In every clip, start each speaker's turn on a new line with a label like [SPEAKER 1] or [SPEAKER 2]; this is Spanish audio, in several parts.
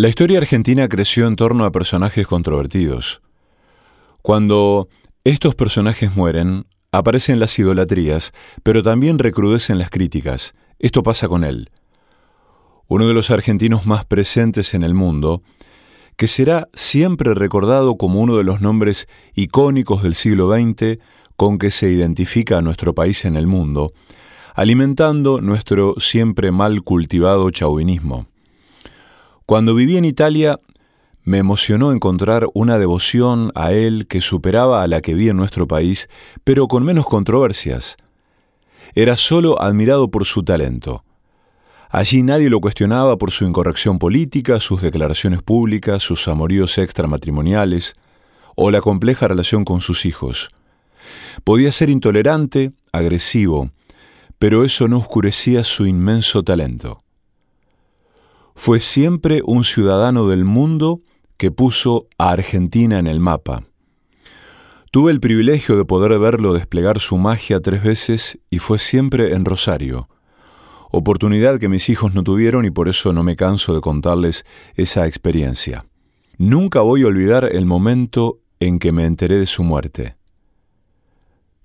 [SPEAKER 1] La historia argentina creció en torno a personajes controvertidos. Cuando estos personajes mueren, aparecen las idolatrías, pero también recrudecen las críticas. Esto pasa con él. Uno de los argentinos más presentes en el mundo, que será siempre recordado como uno de los nombres icónicos del siglo XX con que se identifica a nuestro país en el mundo, alimentando nuestro siempre mal cultivado chauvinismo. Cuando viví en Italia, me emocionó encontrar una devoción a él que superaba a la que vi en nuestro país, pero con menos controversias. Era solo admirado por su talento. Allí nadie lo cuestionaba por su incorrección política, sus declaraciones públicas, sus amoríos extramatrimoniales o la compleja relación con sus hijos. Podía ser intolerante, agresivo, pero eso no oscurecía su inmenso talento. Fue siempre un ciudadano del mundo que puso a Argentina en el mapa. Tuve el privilegio de poder verlo desplegar su magia tres veces y fue siempre en Rosario, oportunidad que mis hijos no tuvieron y por eso no me canso de contarles esa experiencia. Nunca voy a olvidar el momento en que me enteré de su muerte.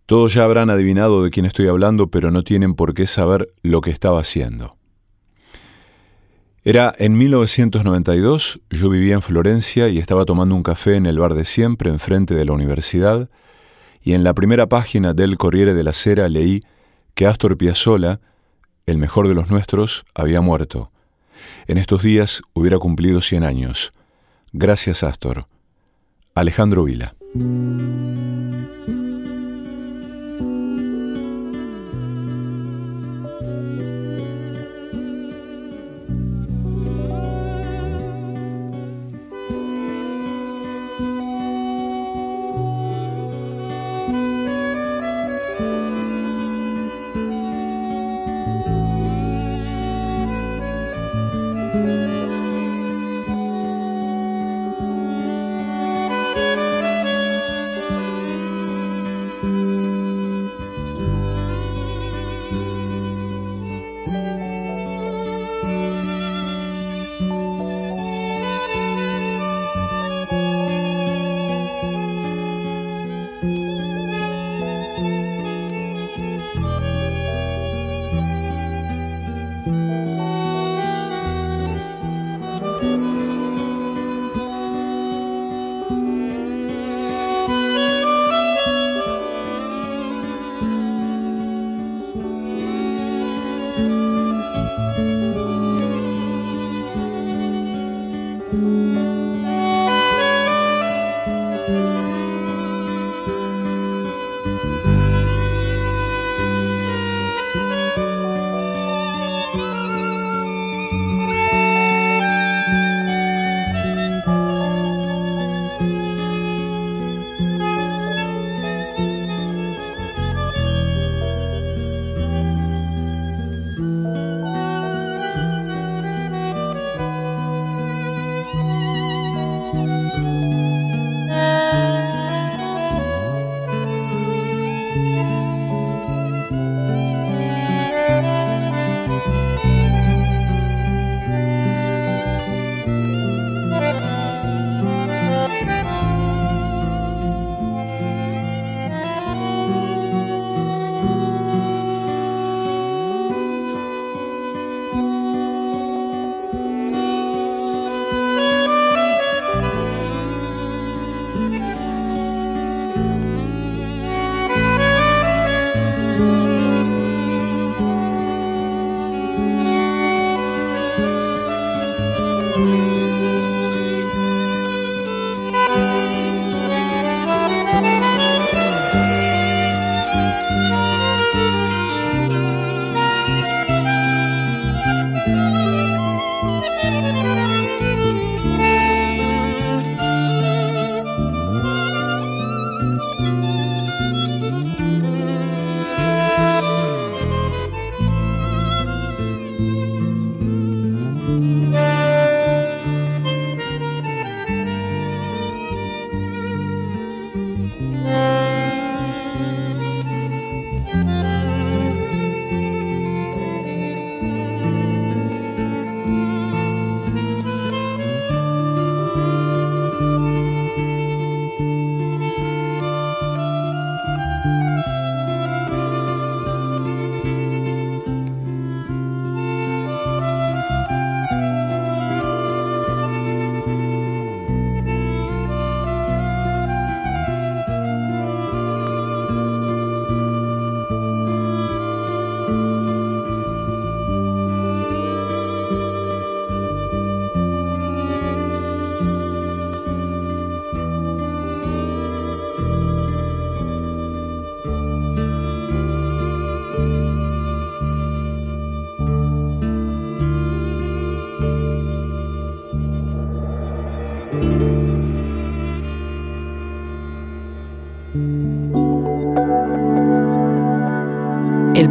[SPEAKER 1] Todos ya habrán adivinado de quién estoy hablando, pero no tienen por qué saber lo que estaba haciendo. Era en 1992, yo vivía en Florencia y estaba tomando un café en el bar de siempre, enfrente de la universidad, y en la primera página del Corriere de la Sera leí que Astor Piazzolla, el mejor de los nuestros, había muerto. En estos días hubiera cumplido 100 años. Gracias, Astor. Alejandro Vila.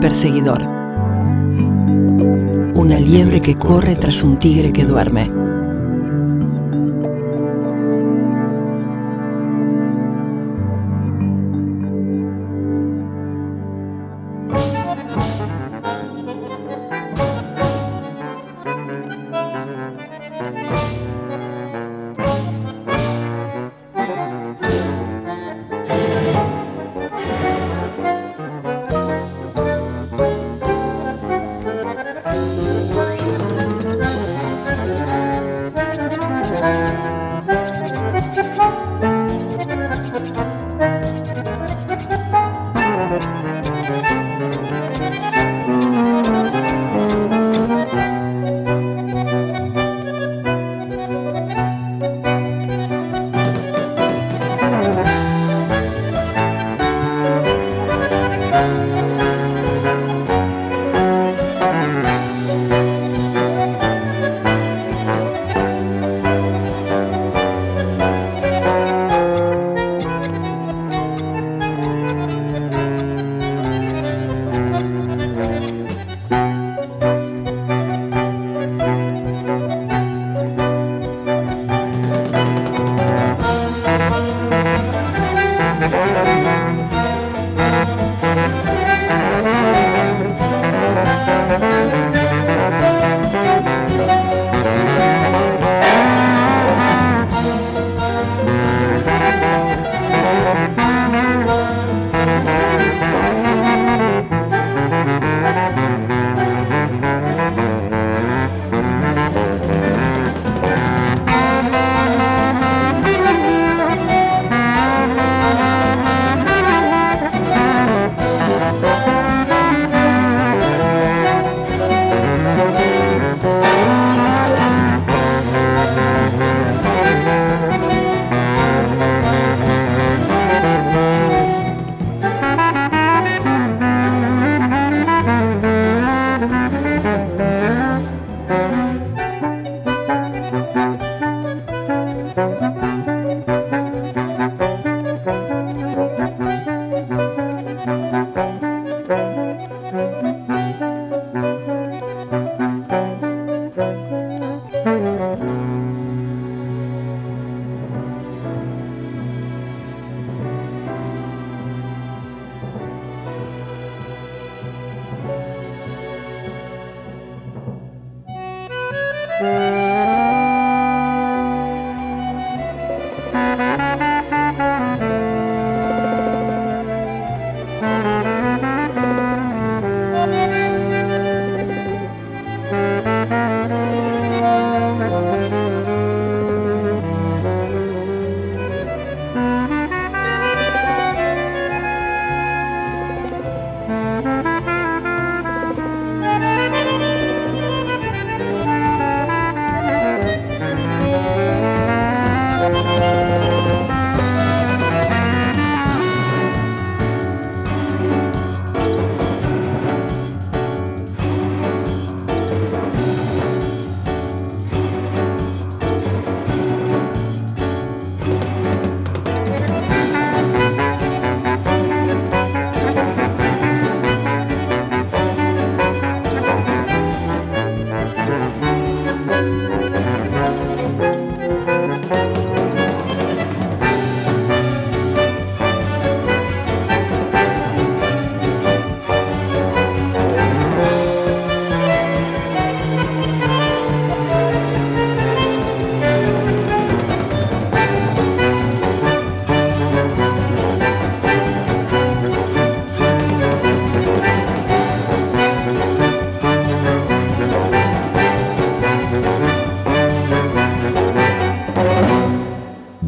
[SPEAKER 2] Perseguidor. Una liebre que corre tras un tigre que duerme.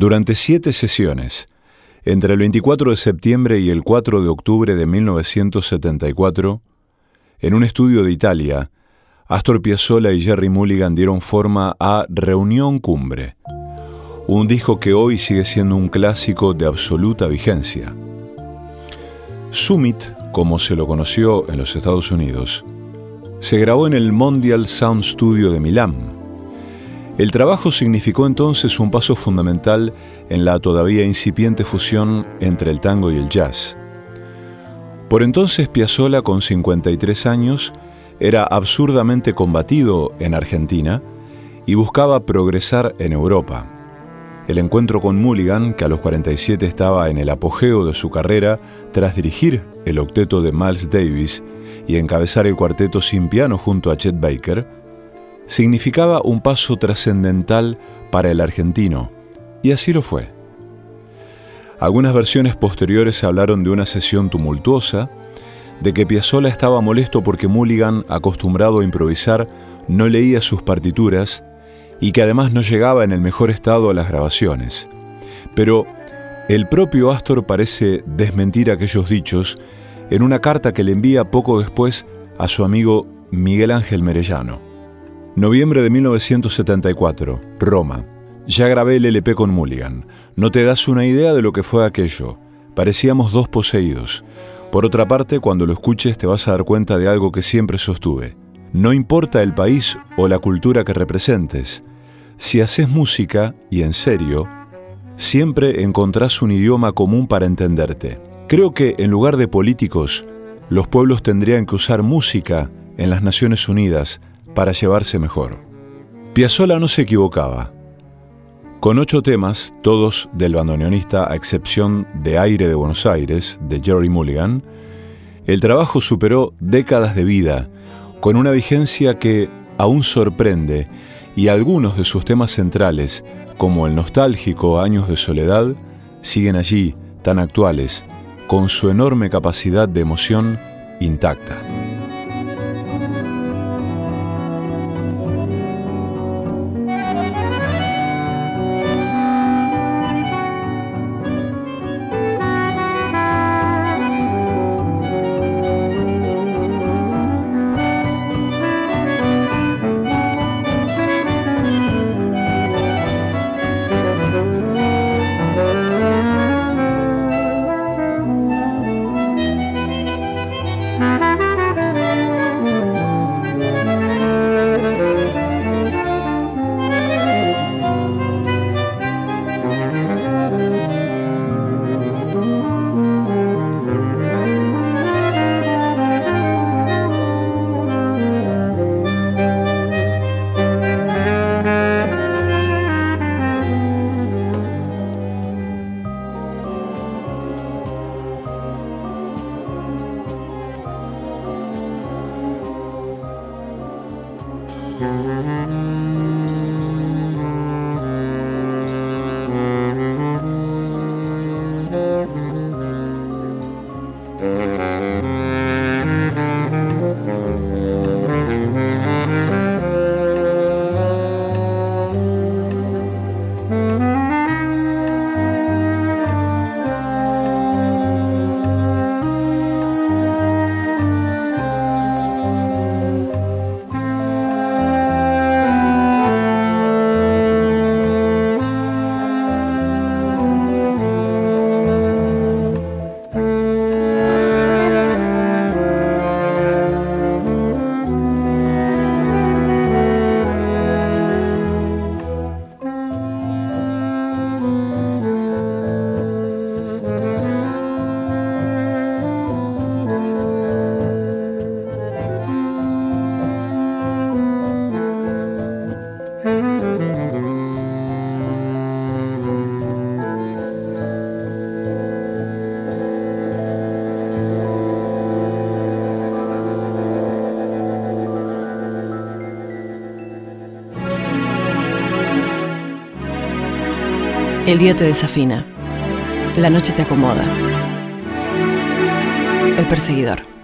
[SPEAKER 1] Durante siete sesiones, entre el 24 de septiembre y el 4 de octubre de 1974, en un estudio de Italia, Astor Piazzolla y Jerry Mulligan dieron forma a Reunión Cumbre, un disco que hoy sigue siendo un clásico de absoluta vigencia. Summit, como se lo conoció en los Estados Unidos, se grabó en el Mondial Sound Studio de Milán, el trabajo significó entonces un paso fundamental en la todavía incipiente fusión entre el tango y el jazz. Por entonces Piazzolla, con 53 años, era absurdamente combatido en Argentina y buscaba progresar en Europa. El encuentro con Mulligan, que a los 47 estaba en el apogeo de su carrera tras dirigir el octeto de Miles Davis y encabezar el cuarteto sin piano junto a Chet Baker, significaba un paso trascendental para el argentino, y así lo fue. Algunas versiones posteriores hablaron de una sesión tumultuosa, de que Piazzolla estaba molesto porque Mulligan, acostumbrado a improvisar, no leía sus partituras y que además no llegaba en el mejor estado a las grabaciones. Pero el propio Astor parece desmentir aquellos dichos en una carta que le envía poco después a su amigo Miguel Ángel Merellano. Noviembre de 1974, Roma. Ya grabé el LP con Mulligan. No te das una idea de lo que fue aquello. Parecíamos dos poseídos. Por otra parte, cuando lo escuches te vas a dar cuenta de algo que siempre sostuve. No importa el país o la cultura que representes, si haces música, y en serio, siempre encontrás un idioma común para entenderte. Creo que en lugar de políticos, los pueblos tendrían que usar música en las Naciones Unidas para llevarse mejor. Piazzolla no se equivocaba. Con ocho temas, todos del bandoneonista a excepción de Aire de Buenos Aires, de Jerry Mulligan, el trabajo superó décadas de vida, con una vigencia que aún sorprende, y algunos de sus temas centrales, como el nostálgico Años de Soledad, siguen allí, tan actuales, con su enorme capacidad de emoción intacta.
[SPEAKER 2] El día te desafina. La noche te acomoda. El perseguidor.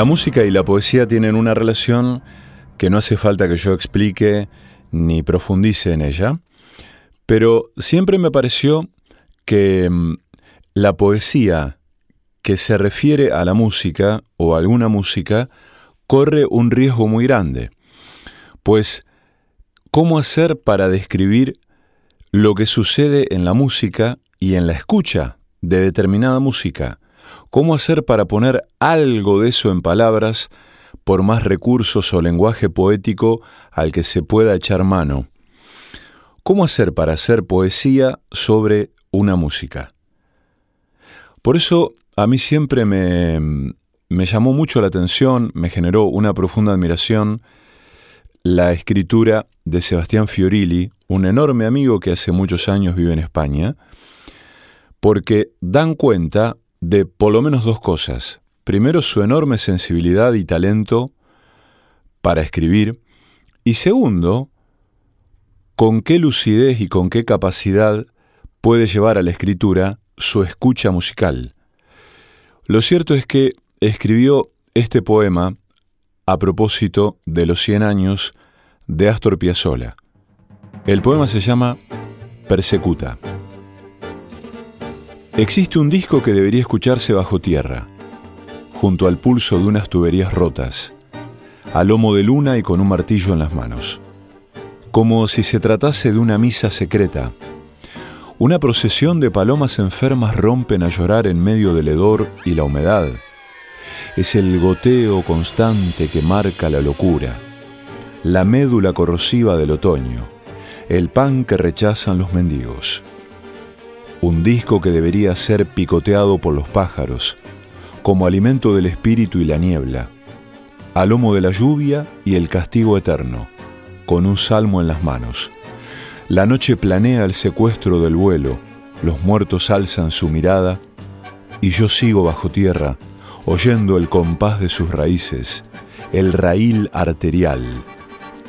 [SPEAKER 1] La música y la poesía tienen una relación que no hace falta que yo explique ni profundice en ella, pero siempre me pareció que mm, la poesía que se refiere a la música o a alguna música corre un riesgo muy grande, pues ¿cómo hacer para describir lo que sucede en la música y en la escucha de determinada música? ¿Cómo hacer para poner algo de eso en palabras por más recursos o lenguaje poético al que se pueda echar mano? ¿Cómo hacer para hacer poesía sobre una música? Por eso a mí siempre me, me llamó mucho la atención, me generó una profunda admiración la escritura de Sebastián Fiorilli, un enorme amigo que hace muchos años vive en España, porque dan cuenta de por lo menos dos cosas. Primero, su enorme sensibilidad y talento para escribir. Y segundo, con qué lucidez y con qué capacidad puede llevar a la escritura su escucha musical. Lo cierto es que escribió este poema a propósito de los 100 años de Astor Piazzolla. El poema se llama Persecuta. Existe un disco que debería escucharse bajo tierra, junto al pulso de unas tuberías rotas, a lomo de luna y con un martillo en las manos, como si se tratase de una misa secreta. Una procesión de palomas enfermas rompen a llorar en medio del hedor y la humedad. Es el goteo constante que marca la locura, la médula corrosiva del otoño, el pan que rechazan los mendigos un disco que debería ser picoteado por los pájaros, como alimento del espíritu y la niebla, a lomo de la lluvia y el castigo eterno, con un salmo en las manos. La noche planea el secuestro del vuelo, los muertos alzan su mirada, y yo sigo bajo tierra, oyendo el compás de sus raíces, el raíl arterial,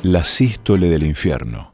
[SPEAKER 1] la sístole del infierno.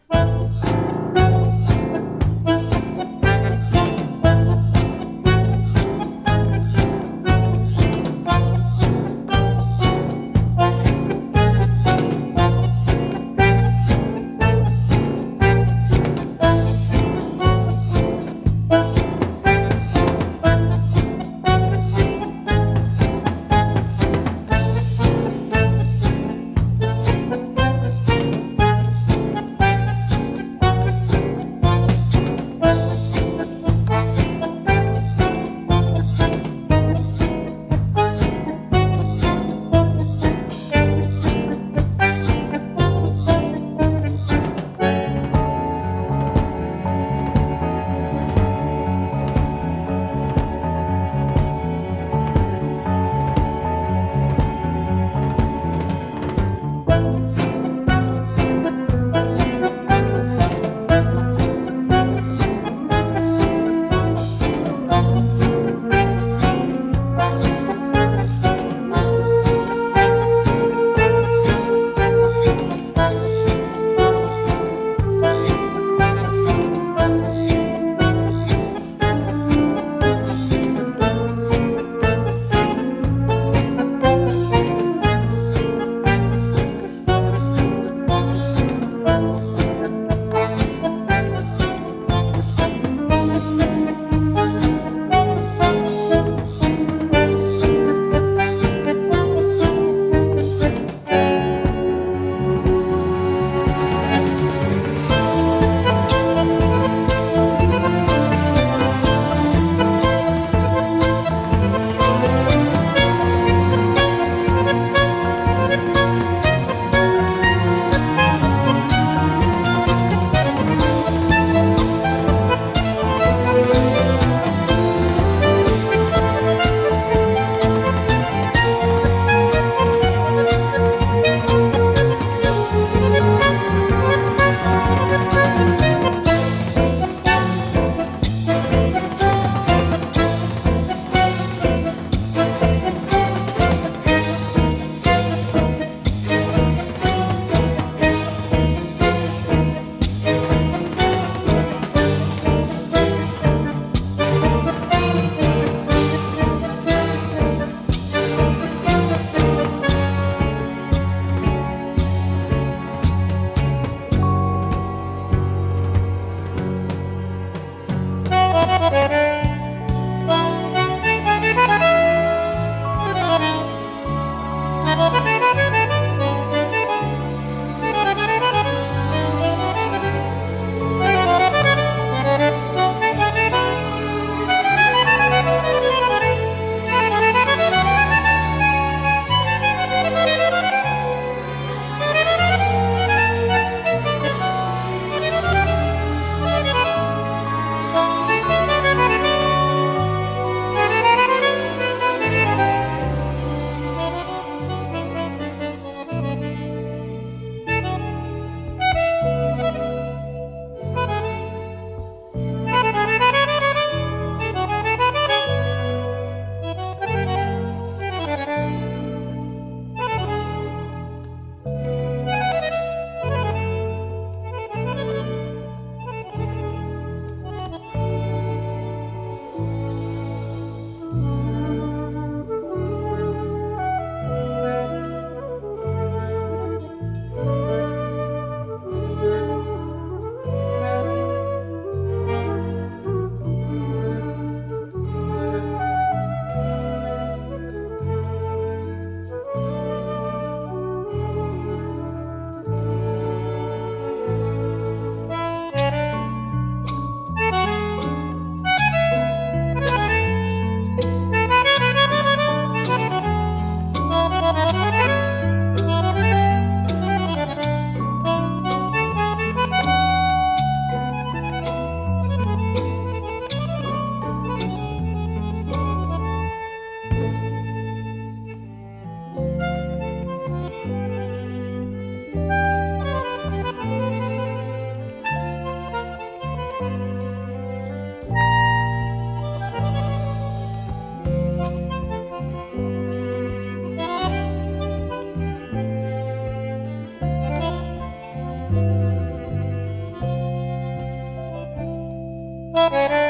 [SPEAKER 2] Música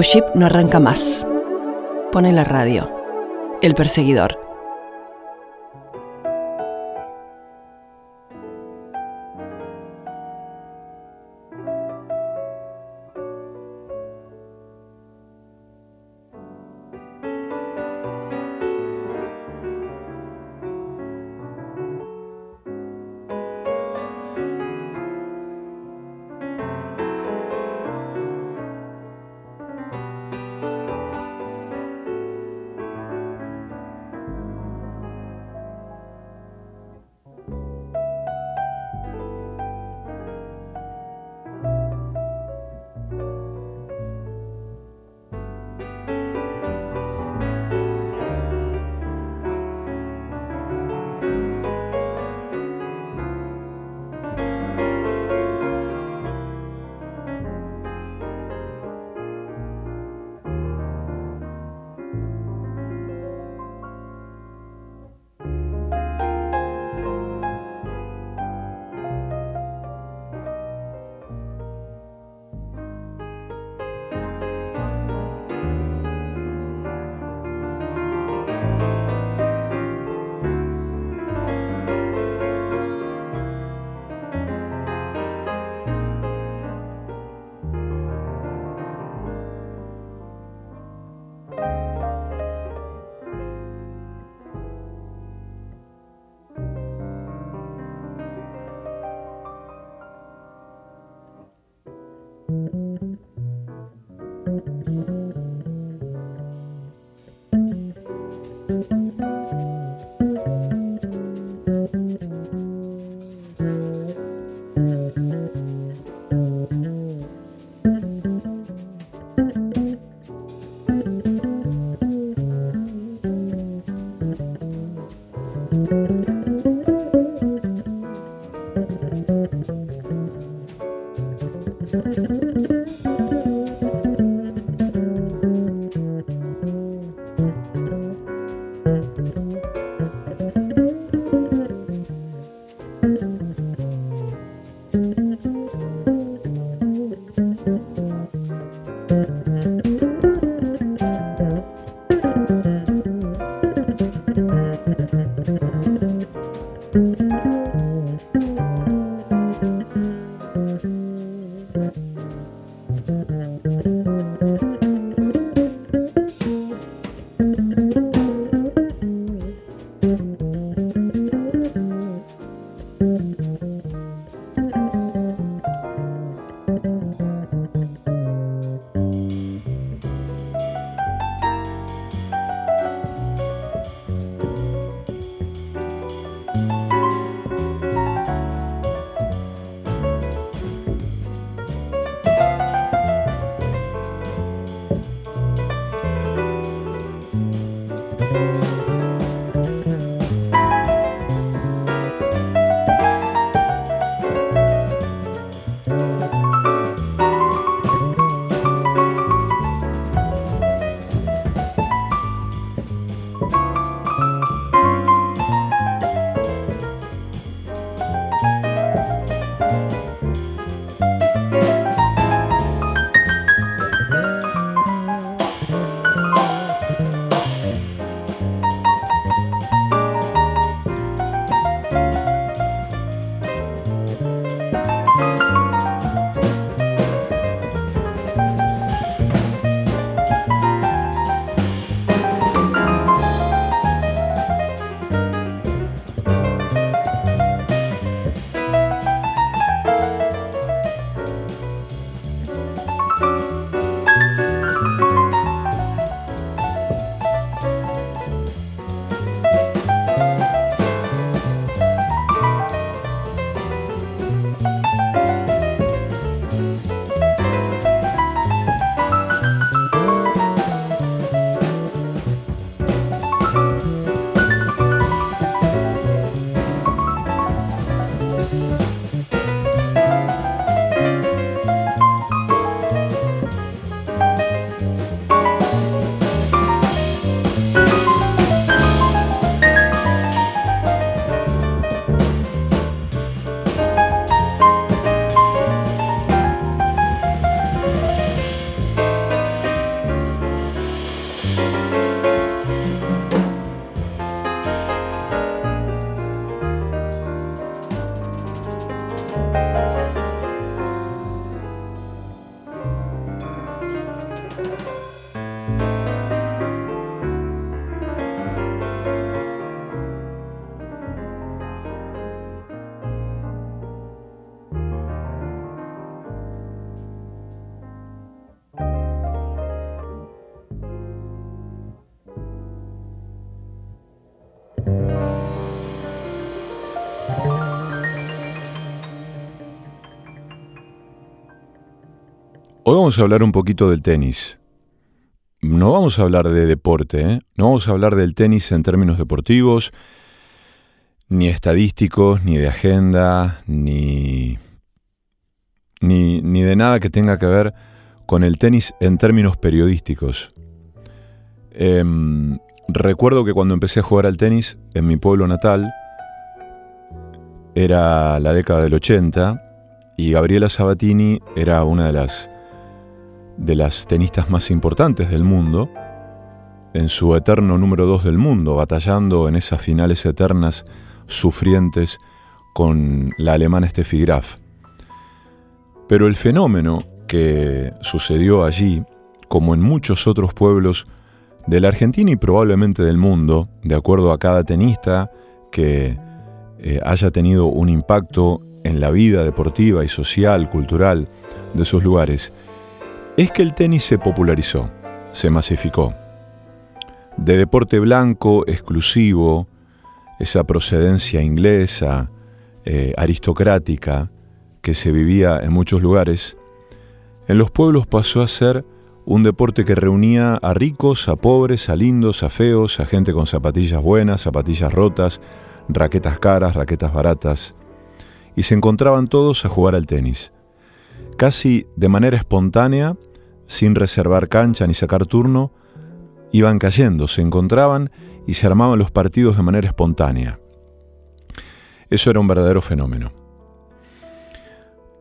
[SPEAKER 2] Tu jeep no arranca más. Pone la radio. El perseguidor.
[SPEAKER 1] A hablar un poquito del tenis. No vamos a hablar de deporte, ¿eh? no vamos a hablar del tenis en términos deportivos, ni estadísticos, ni de agenda, ni, ni, ni de nada que tenga que ver con el tenis en términos periodísticos. Em, recuerdo que cuando empecé a jugar al tenis en mi pueblo natal, era la década del 80, y Gabriela Sabatini era una de las de las tenistas más importantes del mundo, en su eterno número 2 del mundo, batallando en esas finales eternas sufrientes con la alemana Steffi Graf. Pero el fenómeno que sucedió allí, como en muchos otros pueblos de la Argentina y probablemente del mundo, de acuerdo a cada tenista que eh, haya tenido un impacto en la vida deportiva y social, cultural de esos lugares, es que el tenis se popularizó, se masificó. De deporte blanco, exclusivo, esa procedencia inglesa, eh, aristocrática, que se vivía en muchos lugares, en los pueblos pasó a ser un deporte que reunía a ricos, a pobres, a lindos, a feos, a gente con zapatillas buenas, zapatillas rotas, raquetas caras, raquetas baratas, y se encontraban todos a jugar al tenis. Casi de manera espontánea, sin reservar cancha ni sacar turno, iban cayendo, se encontraban y se armaban los partidos de manera espontánea. Eso era un verdadero fenómeno.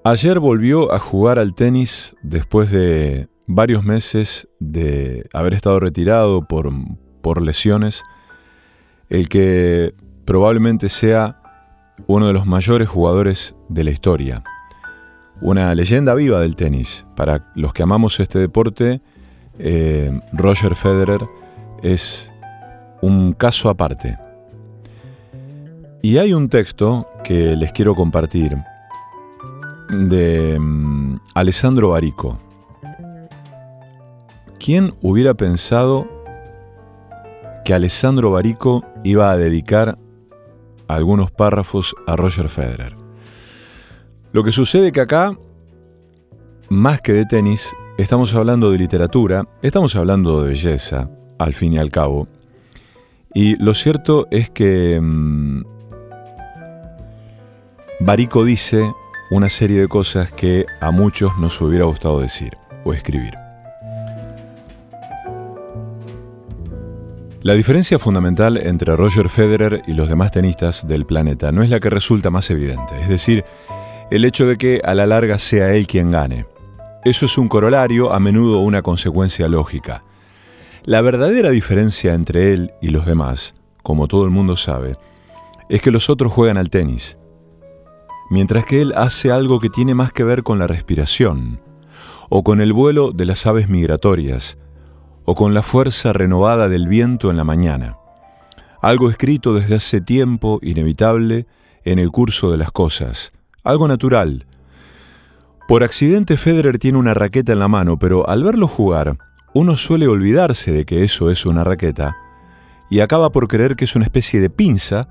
[SPEAKER 1] Ayer volvió a jugar al tenis después de varios meses de haber estado retirado por, por lesiones, el que probablemente sea uno de los mayores jugadores de la historia una leyenda viva del tenis. Para los que amamos este deporte, eh, Roger Federer es un caso aparte. Y hay un texto que les quiero compartir de mm, Alessandro Barico. ¿Quién hubiera pensado que Alessandro Barico iba a dedicar algunos párrafos a Roger Federer? Lo que sucede que acá, más que de tenis, estamos hablando de literatura, estamos hablando de belleza, al fin y al cabo. Y lo cierto es que mm, Barico dice una serie de cosas que a muchos nos hubiera gustado decir o escribir. La diferencia fundamental entre Roger Federer y los demás tenistas del planeta no es la que resulta más evidente, es decir, el hecho de que a la larga sea él quien gane. Eso es un corolario, a menudo una consecuencia lógica. La verdadera diferencia entre él y los demás, como todo el mundo sabe, es que los otros juegan al tenis, mientras que él hace algo que tiene más que ver con la respiración, o con el vuelo de las aves migratorias, o con la fuerza renovada del viento en la mañana. Algo escrito desde hace tiempo, inevitable, en el curso de las cosas, algo natural. Por accidente Federer tiene una raqueta en la mano, pero al verlo jugar, uno suele olvidarse de que eso es una raqueta y acaba por creer que es una especie de pinza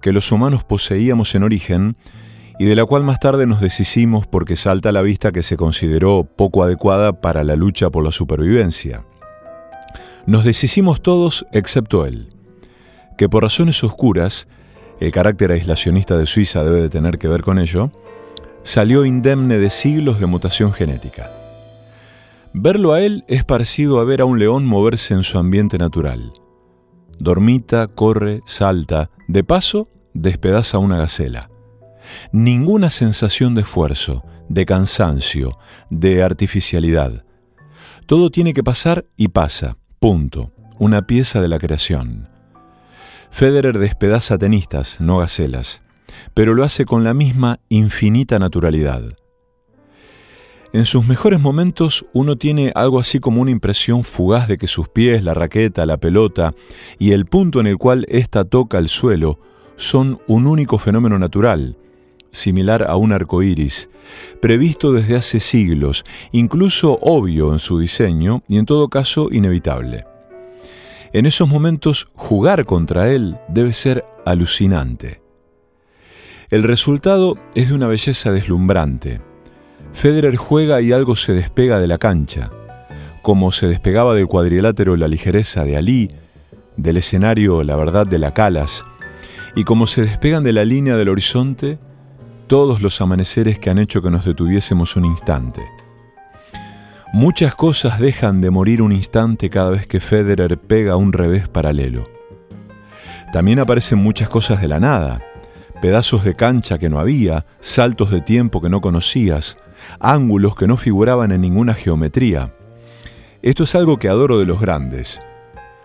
[SPEAKER 1] que los humanos poseíamos en origen y de la cual más tarde nos deshicimos porque salta a la vista que se consideró poco adecuada para la lucha por la supervivencia. Nos deshicimos todos excepto él, que por razones oscuras el carácter aislacionista de Suiza debe de tener que ver con ello, salió indemne de siglos de mutación genética. Verlo a él es parecido a ver a un león moverse en su ambiente natural. Dormita, corre, salta, de paso despedaza una gacela. Ninguna sensación de esfuerzo, de cansancio, de artificialidad. Todo tiene que pasar y pasa, punto, una pieza de la creación. Federer despedaza tenistas, no gacelas, pero lo hace con la misma infinita naturalidad. En sus mejores momentos uno tiene algo así como una impresión fugaz de que sus pies, la raqueta, la pelota y el punto en el cual ésta toca el suelo son un único fenómeno natural, similar a un arco iris, previsto desde hace siglos, incluso obvio en su diseño y en todo caso inevitable. En esos momentos jugar contra él debe ser alucinante. El resultado es de una belleza deslumbrante. Federer juega y algo se despega de la cancha, como se despegaba del cuadrilátero la ligereza de Ali, del escenario la verdad de la Calas, y como se despegan de la línea del horizonte todos los amaneceres que han hecho que nos detuviésemos un instante. Muchas cosas dejan de morir un instante cada vez que Federer pega un revés paralelo. También aparecen muchas cosas de la nada, pedazos de cancha que no había, saltos de tiempo que no conocías, ángulos que no figuraban en ninguna geometría. Esto es algo que adoro de los grandes.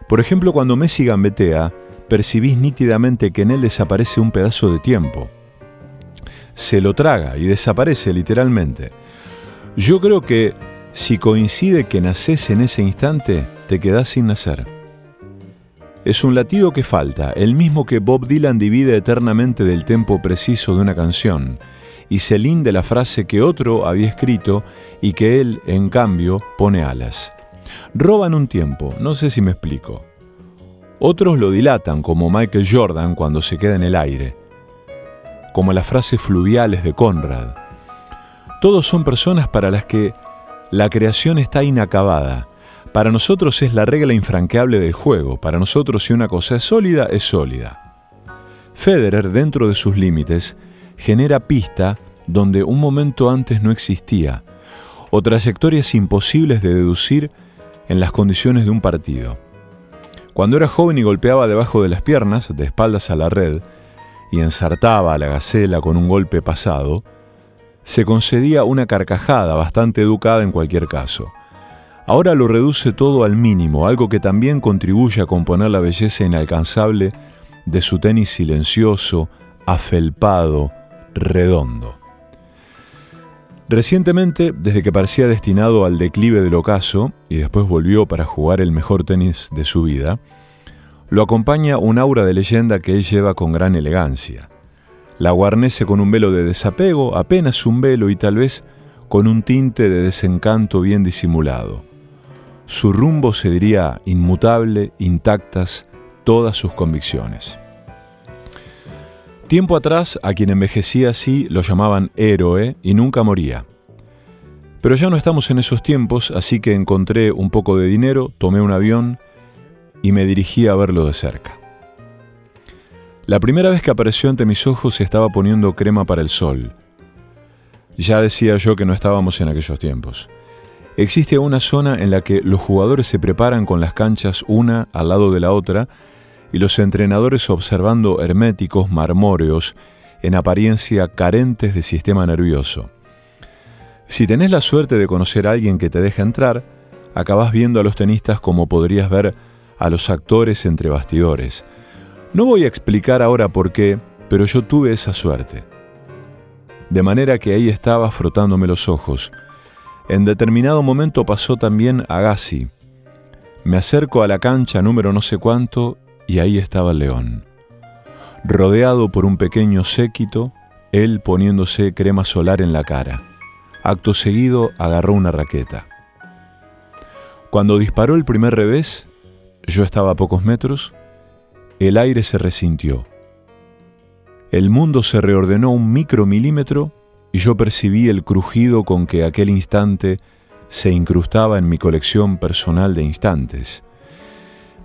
[SPEAKER 1] Por ejemplo, cuando Messi gambetea, percibís nítidamente que en él desaparece un pedazo de tiempo. Se lo traga y desaparece literalmente. Yo creo que si coincide que naces en ese instante, te quedás sin nacer. Es un latido que falta, el mismo que Bob Dylan divide eternamente del tempo preciso de una canción, y se linde la frase que otro había escrito y que él, en cambio, pone alas. Roban un tiempo, no sé si me explico. Otros lo dilatan, como Michael Jordan cuando se queda en el aire, como las frases fluviales de Conrad. Todos son personas para las que la creación está inacabada. Para nosotros es la regla infranqueable del juego. Para nosotros si una cosa es sólida, es sólida. Federer, dentro de sus límites, genera pista donde un momento antes no existía, o trayectorias imposibles de deducir en las condiciones de un partido. Cuando era joven y golpeaba debajo de las piernas, de espaldas a la red, y ensartaba a la gacela con un golpe pasado, se concedía una carcajada bastante educada en cualquier caso. Ahora lo reduce todo al mínimo, algo que también contribuye a componer la belleza inalcanzable de su tenis silencioso, afelpado, redondo. Recientemente, desde que parecía destinado al declive del ocaso y después volvió para jugar el mejor tenis de su vida, lo acompaña un aura de leyenda que él lleva con gran elegancia. La guarnece con un velo de desapego, apenas un velo y tal vez con un tinte de desencanto bien disimulado. Su rumbo se diría inmutable, intactas todas sus convicciones. Tiempo atrás, a quien envejecía así lo llamaban héroe y nunca moría. Pero ya no estamos en esos tiempos, así que encontré un poco de dinero, tomé un avión y me dirigí a verlo de cerca. La primera vez que apareció ante mis ojos se estaba poniendo crema para el sol. Ya decía yo que no estábamos en aquellos tiempos. Existe una zona en la que los jugadores se preparan con las canchas una al lado de la otra y los entrenadores observando herméticos marmóreos en apariencia carentes de sistema nervioso. Si tenés la suerte de conocer a alguien que te deja entrar, acabás viendo a los tenistas como podrías ver a los actores entre bastidores, no voy a explicar ahora por qué, pero yo tuve esa suerte. De manera que ahí estaba frotándome los ojos. En determinado momento pasó también Agassi. Me acerco a la cancha número no sé cuánto y ahí estaba el león. Rodeado por un pequeño séquito, él poniéndose crema solar en la cara. Acto seguido agarró una raqueta. Cuando disparó el primer revés, yo estaba a pocos metros, el aire se resintió. El mundo se reordenó un micromilímetro y yo percibí el crujido con que aquel instante se incrustaba en mi colección personal de instantes.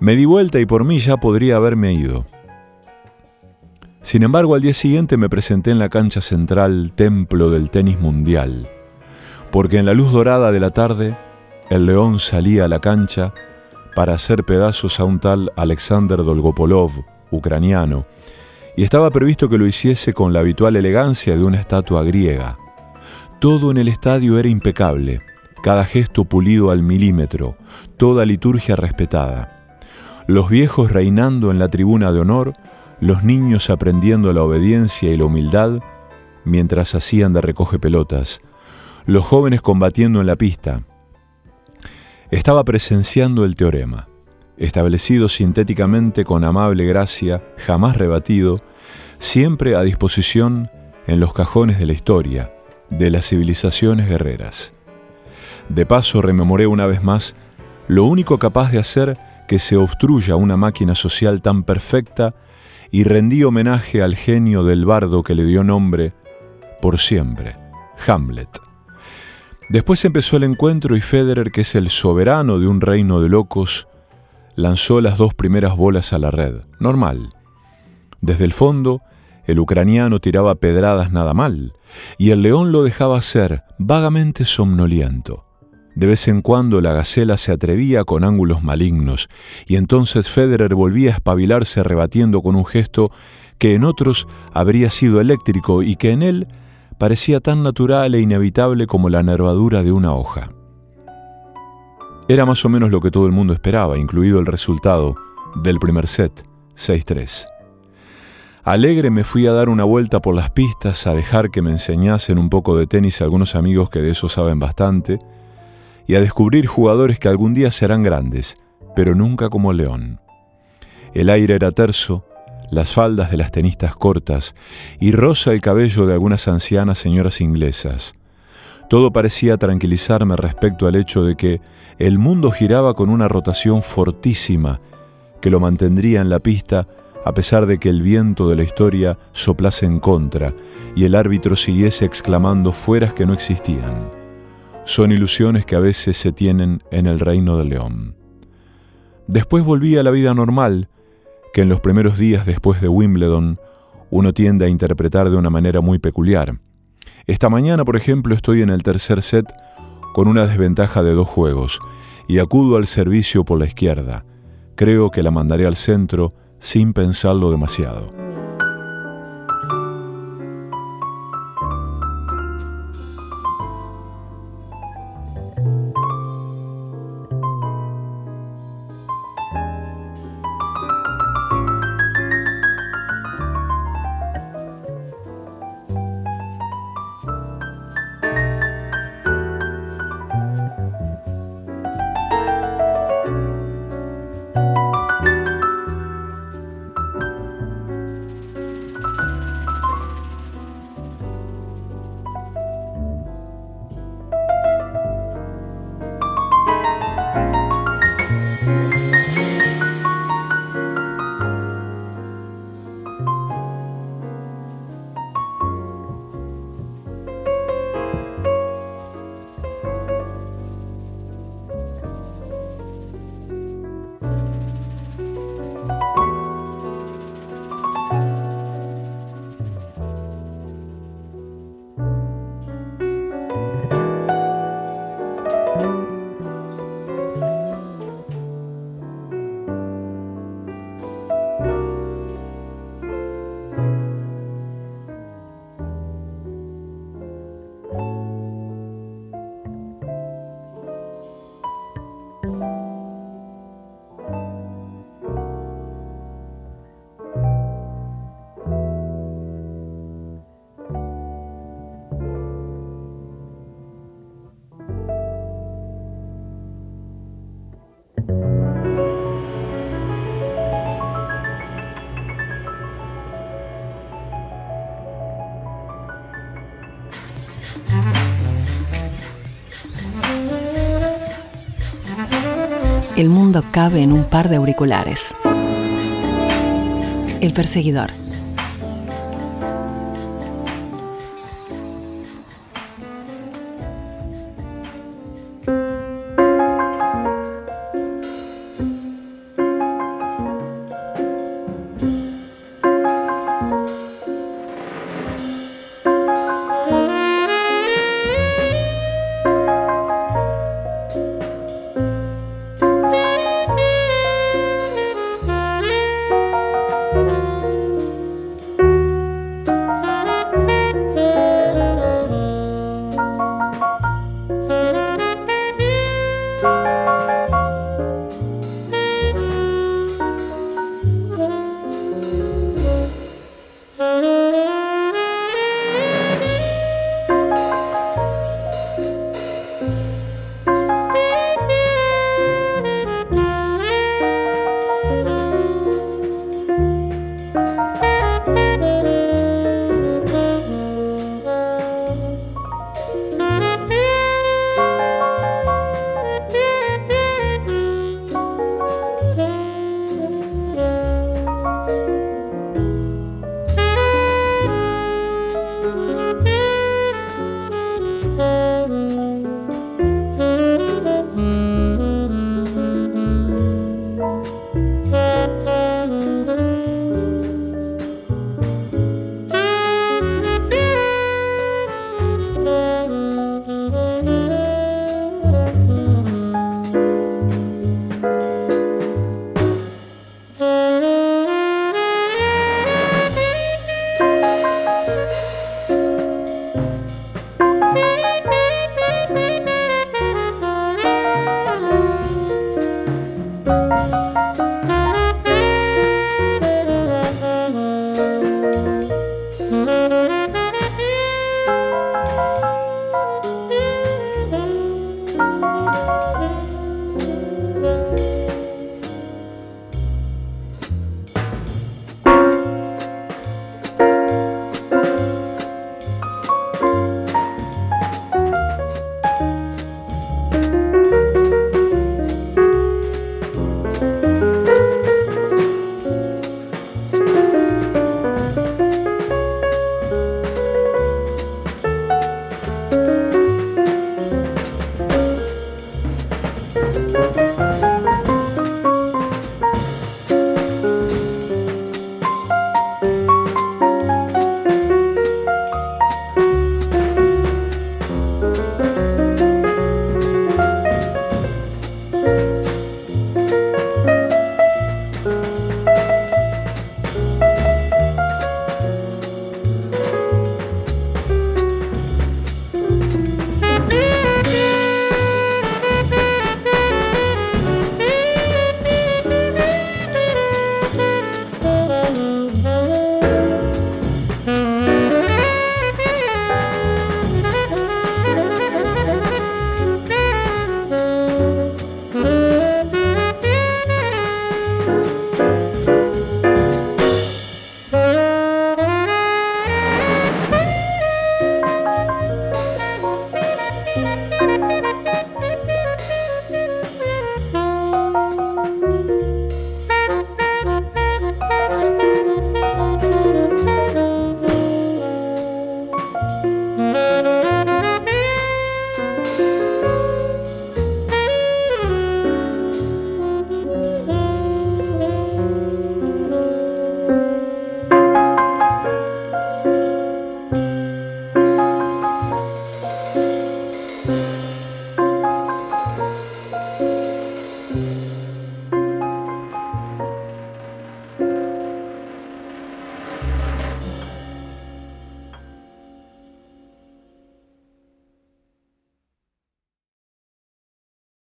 [SPEAKER 1] Me di vuelta y por mí ya podría haberme ido. Sin embargo, al día siguiente me presenté en la cancha central templo del tenis mundial, porque en la luz dorada de la tarde el león salía a la cancha para hacer pedazos a un tal Alexander Dolgopolov, ucraniano, y estaba previsto que lo hiciese con la habitual elegancia de una estatua griega. Todo en el estadio era impecable, cada gesto pulido al milímetro, toda liturgia respetada. Los viejos reinando en la tribuna de honor, los niños aprendiendo la obediencia y la humildad mientras hacían de recoge pelotas, los jóvenes combatiendo en la pista, estaba presenciando el teorema, establecido sintéticamente con amable gracia, jamás rebatido, siempre a disposición en los cajones de la historia, de las civilizaciones guerreras. De paso rememoré una vez más lo único capaz de hacer que se obstruya una máquina social tan perfecta y rendí homenaje al genio del bardo que le dio nombre por siempre, Hamlet. Después empezó el encuentro y Federer, que es el soberano de un reino de locos, lanzó las dos primeras bolas a la red. Normal. Desde el fondo, el ucraniano tiraba pedradas nada mal, y el león lo dejaba ser, vagamente somnoliento. De vez en cuando la gacela se atrevía con ángulos malignos, y entonces Federer volvía a espabilarse rebatiendo con un gesto que en otros habría sido eléctrico y que en él parecía tan natural e inevitable como la nervadura de una hoja. Era más o menos lo que todo el mundo esperaba, incluido el resultado del primer set, 6-3. Alegre me fui a dar una vuelta por las pistas, a dejar que me enseñasen un poco de tenis algunos amigos que de eso saben bastante, y a descubrir jugadores que algún día serán grandes, pero nunca como León. El aire era terso, las faldas de las tenistas cortas y rosa el cabello de algunas ancianas señoras inglesas. Todo parecía tranquilizarme respecto al hecho de que el mundo giraba con una rotación fortísima que lo mantendría en la pista a pesar de que el viento de la historia soplase en contra y el árbitro siguiese exclamando fueras que no existían son ilusiones que a veces se tienen en el reino del león. Después volví a la vida normal, que en los primeros días después de Wimbledon uno tiende a interpretar de una manera muy peculiar. Esta mañana, por ejemplo, estoy en el tercer set con una desventaja de dos juegos y acudo al servicio por la izquierda. Creo que la mandaré al centro sin pensarlo demasiado.
[SPEAKER 2] Cabe en un par de auriculares. El perseguidor.